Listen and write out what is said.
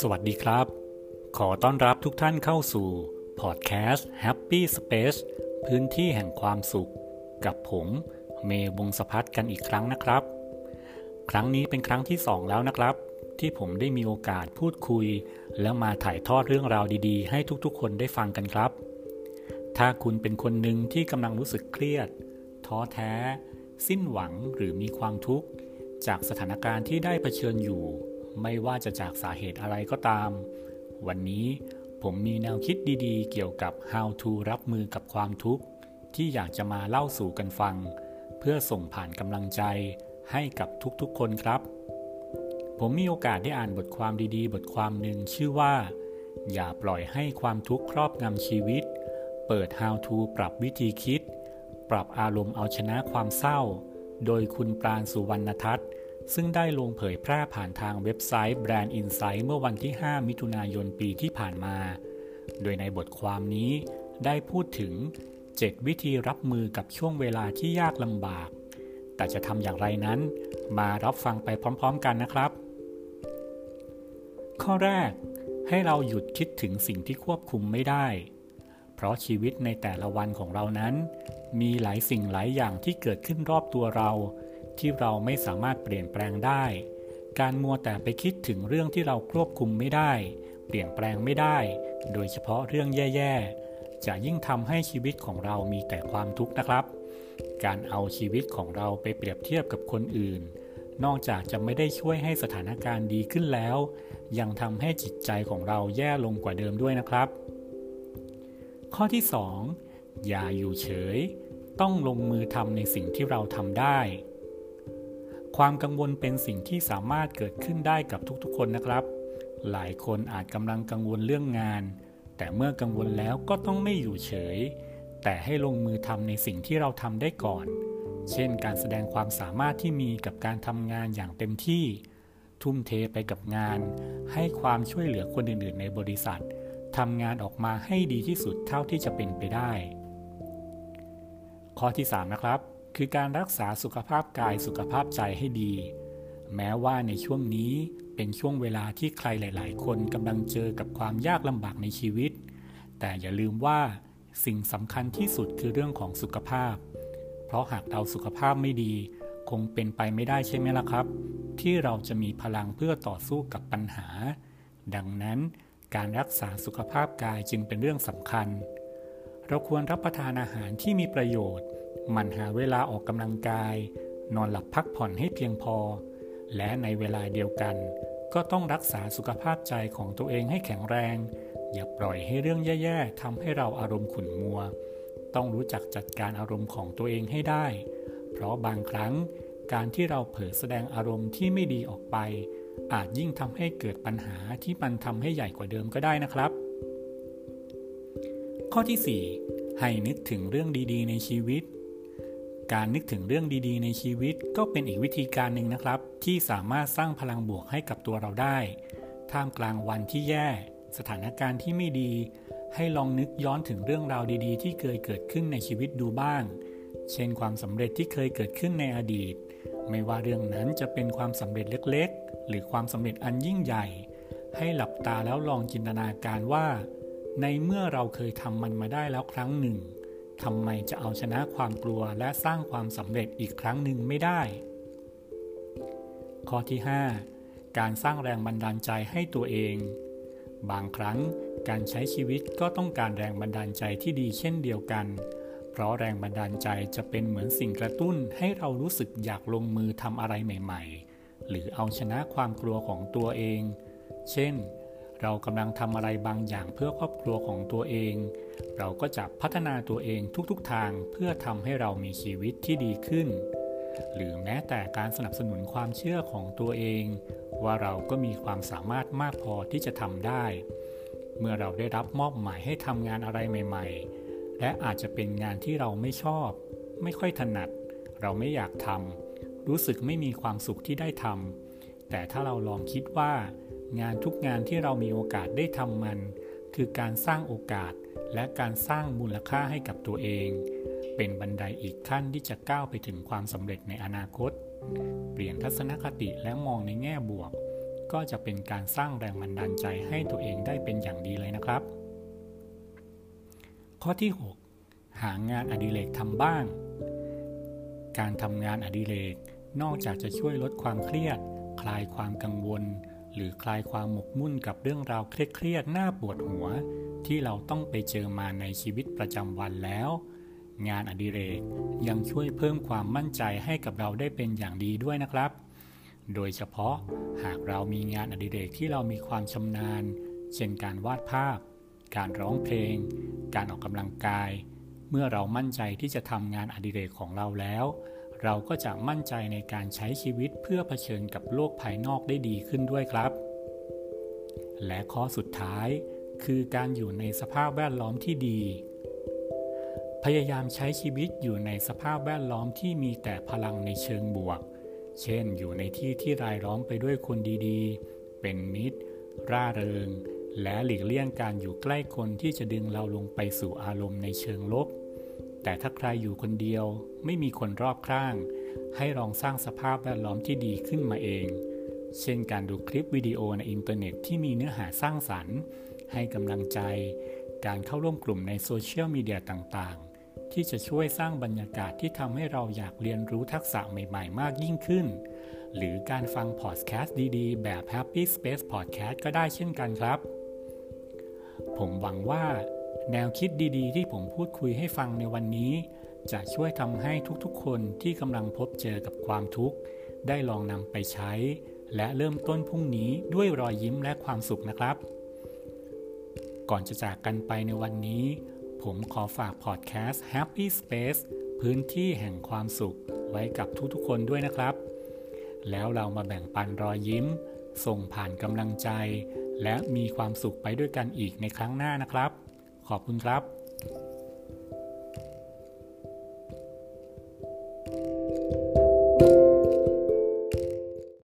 สวัสดีครับ ขอต้อนรับทุกท่านเข้าสู่พอดแคสต์ Happy Space พื้นที่แห่งความสุข กับผมเมย์วงสพัฒกันอีกครั้งนะครับ ครั้งนี้เป็นครั้งที่สองแล้วนะครับ ที่ผมได้มีโอกาสพูดคุย แล้วมาถ่ายทอดเรื่องราวดีๆ ให้ทุกๆ คนได้ฟังกันครับ ถ้าคุณเป็นคนหนึ่งที่กำลังรู้สึกเครียด ท้อแท้ สิ้นหวังหรือมีความทุกข์ จากสถานการณ์ที่ได้เผชิญอยู่ ไม่ว่าจะจากสาเหตุอะไรก็ตาม วันนี้ผมมีแนวคิดดีๆ เกี่ยวกับ how to รับมือกับความทุกข์ ที่อยากจะมาเล่าสู่กันฟัง เพื่อส่งผ่านกำลังใจให้กับทุกๆคนครับ ผมมีโอกาสได้อ่านบทความดีๆ บทความหนึ่งชื่อว่า อย่าปล่อยให้ความทุกข์ครอบงำชีวิต เปิด how to ปรับวิธีคิด ปรับอารมณ์เอาชนะความเศร้า โดยคุณปราณสุวรรณทัศน์ ซึ่งได้ลงเผยแพร่ผ่านทางเว็บไซต์ Brand Insight เมื่อวันที่ 5 มิถุนายนปีที่ผ่านมา โดยในบทความนี้ได้พูดถึง 7 วิธีรับมือกับช่วงเวลาที่ยากลำบาก แต่จะทำอย่างไรนั้น มารับฟังไปพร้อมๆกันนะครับ ข้อแรก ให้เราหยุดคิดถึงสิ่งที่ควบคุมไม่ได้ เพราะชีวิตในแต่ละวันของเรานั้น มีหลายสิ่งหลายอย่างที่เกิดขึ้นรอบตัวเรา ที่เราไม่สามารถเปลี่ยนแปลงได้ การมัวแต่ไปคิดถึงเรื่องที่เราควบคุมไม่ได้ เปลี่ยนแปลงไม่ได้ โดยเฉพาะเรื่องแย่ๆ จะยิ่งทำให้ชีวิตของเรามีแต่ความทุกข์นะครับ การเอาชีวิตของเราไปเปรียบเทียบกับคนอื่น นอกจากจะไม่ได้ช่วยให้สถานการณ์ดีขึ้นแล้ว ยังทำให้จิตใจของเราแย่ลงกว่าเดิมด้วยนะครับ ข้อที่ 2 อย่าอยู่เฉย ต้องลงมือทำในสิ่งที่เราทำได้ ความกังวลเป็นสิ่งที่สามารถเกิดขึ้นได้กับทุกๆ คนนะครับ หลายคนอาจกำลังกังวลเรื่องงาน แต่เมื่อกังวลแล้วก็ต้องไม่อยู่เฉย แต่ให้ลงมือทำในสิ่งที่เราทำได้ก่อน เช่น การแสดงความสามารถที่มีกับการทำงานอย่างเต็มที่ ทุ่มเทไปกับงาน ให้ความช่วยเหลือคนอื่นๆ ในบริษัท ทำงานออกมาให้ดีที่สุดเท่าที่จะเป็นไปได้ ข้อที่ 3 นะครับ คือการรักษาสุขภาพกายสุขภาพใจให้ดี แม้ว่าในช่วงนี้เป็นช่วงเวลาที่ใครหลาย ๆ คนกำลังเจอกับความยากลำบากในชีวิต แต่อย่าลืมว่าสิ่งสำคัญที่สุดคือเรื่องของสุขภาพ เพราะหากเราสุขภาพไม่ดี คงเป็นไปไม่ได้ใช่ไหมล่ะครับ ที่เราจะมีพลังเพื่อต่อสู้กับปัญหา ดังนั้น การรักษาสุขภาพกายจึงเป็นเรื่องสำคัญ เราควรรับประทานอาหารที่มีประโยชน์หมั่นหาเวลาออกกำลังกาย นอนหลับพักผ่อนให้เพียงพอ และในเวลาเดียวกัน ก็ต้องรักษาสุขภาพใจของตัวเองให้แข็งแรง อย่าปล่อยให้เรื่องแย่ๆทำให้เราอารมณ์ขุ่นมัว ต้องรู้จักจัดการอารมณ์ของตัวเองให้ได้ เพราะบางครั้งการที่เราเผลอแสดงอารมณ์ที่ไม่ดีออกไป อาจยิ่งทำให้เกิดปัญหาที่มันทำให้ใหญ่กว่าเดิมก็ได้นะครับ ข้อที่ 4 ให้นึกถึงเรื่องดีๆ ในชีวิต การนึกถึงเรื่องดีๆ ในชีวิตก็เป็นอีกวิธีการหนึ่งนะครับ ที่สามารถสร้างพลังบวกให้กับตัวเราได้ ท่ามกลางวันที่แย่ สถานการณ์ที่ไม่ดี ให้ลองนึกย้อนถึงเรื่องราวดีๆ ที่เคยเกิดขึ้นในชีวิตดูบ้าง เช่นความสำเร็จที่เคยเกิดขึ้นในอดีต ไม่ว่าเรื่องนั้นจะเป็นความสำเร็จเล็กๆ หรือความสำเร็จอันยิ่งใหญ่ ให้หลับตาแล้วลองจินตนาการว่า ในเมื่อเราเคยทำมันมาได้แล้วครั้งหนึ่งทำไมจะเอาชนะความกลัวและสร้างความสำเร็จอีกครั้งหนึ่งไม่ได้ ข้อที่ 5 การสร้างแรงบันดาลใจให้ตัวเอง บางครั้งการใช้ชีวิตก็ต้องการแรงบันดาลใจที่ดีเช่นเดียวกัน เพราะแรงบันดาลใจจะเป็นเหมือนสิ่งกระตุ้นให้เรารู้สึกอยากลงมือทำอะไรใหม่ๆ หรือเอาชนะความกลัวของตัวเอง เช่น เรากำลังทำอะไรบางอย่างเพื่อครอบครัวของตัวเอง เราก็จะพัฒนาตัวเองทุกๆทางเพื่อทำให้เรามีชีวิตที่ดีขึ้น หรือแม้แต่การสนับสนุนความเชื่อของตัวเอง ว่าเราก็มีความสามารถมากพอที่จะทำได้ เมื่อเราได้รับมอบหมายให้ทำงานอะไรใหม่ ๆ และอาจจะเป็นงานที่เราไม่ชอบ ไม่ค่อยถนัด เราไม่อยากทำรู้สึกไม่มีความสุขที่ได้ทำแต่ถ้าเราลองคิดว่า งานทุกงานที่เรามีโอกาสได้ทำมัน คือการสร้างโอกาสและการสร้างมูลค่าให้กับตัวเอง เป็นบันไดอีกขั้นที่จะก้าวไปถึงความสำเร็จในอนาคต เปลี่ยนทัศนคติและมองในแง่บวก ก็จะเป็นการสร้างแรงบันดาลใจให้ตัวเองได้เป็นอย่างดีเลยนะครับ ข้อที่ 6 หางานอดิเรกทำบ้าง การทำงานอดิเรกนอกจากจะช่วยลดความเครียด คลายความกังวล หรือคลายความหมกมุ่นกับเรื่องราวเครียดๆน่าปวดหัว ที่เราต้องไปเจอมาในชีวิตประจำวันแล้ว งานอดิเรกยังช่วยเพิ่มความมั่นใจให้กับเราได้เป็นอย่างดีด้วยนะครับ โดยเฉพาะหากเรามีงานอดิเรกที่เรามีความชำนาญ เช่นการวาดภาพ การร้องเพลง การออกกำลังกาย เมื่อเรามั่นใจที่จะทำงานอดิเรกของเราแล้ว เราก็จะมั่นใจในการใช้ชีวิตเพื่อเผชิญกับโลกภายนอกได้ดีขึ้นด้วยครับ และข้อสุดท้ายคือการอยู่ในสภาพแวดล้อมที่ดี พยายามใช้ชีวิตอยู่ในสภาพแวดล้อมที่มีแต่พลังในเชิงบวก เช่น อยู่ในที่ที่รายล้อมไปด้วยคนดีๆ เป็นมิตร ร่าเริง และหลีกเลี่ยงการอยู่ใกล้คนที่จะดึงเราลงไปสู่อารมณ์ในเชิงลบ แต่ถ้าใครอยู่คนเดียวไม่มีคนรอบข้าง ให้ลองสร้างสภาพแวดล้อมที่ดีขึ้นมาเอง เช่นการดูคลิปวิดีโอในอินเทอร์เน็ตที่มีเนื้อหาสร้างสรรค์ ให้กำลังใจ การเข้าร่วมกลุ่มในโซเชียลมีเดียต่างๆ ที่จะช่วยสร้างบรรยากาศที่ทำให้เราอยากเรียนรู้ทักษะใหม่ๆ มากยิ่งขึ้น หรือการฟังพอดแคสต์ดีๆ แบบ Happy Space Podcast ก็ได้เช่นกันครับ ผมหวังว่า แนวคิดดีๆ ที่ผมพูดคุยให้ฟังในวันนี้ จะช่วยทำให้ทุกๆ คนที่กำลังพบเจอกับความทุกข์ ได้ลองนำไปใช้ และเริ่มต้นพรุ่งนี้ด้วยรอยยิ้มและความสุขนะครับ ก่อนจะจากกันไปในวันนี้ ผมขอฝากพอดแคสต์ Happy Space พื้นที่แห่งความสุขไว้กับทุกๆ คนด้วยนะครับ แล้วเรามาแบ่งปันรอยยิ้ม ส่งผ่านกำลังใจ และมีความสุขไปด้วยกันอีกในครั้งหน้านะครับ ขอบคุณครับ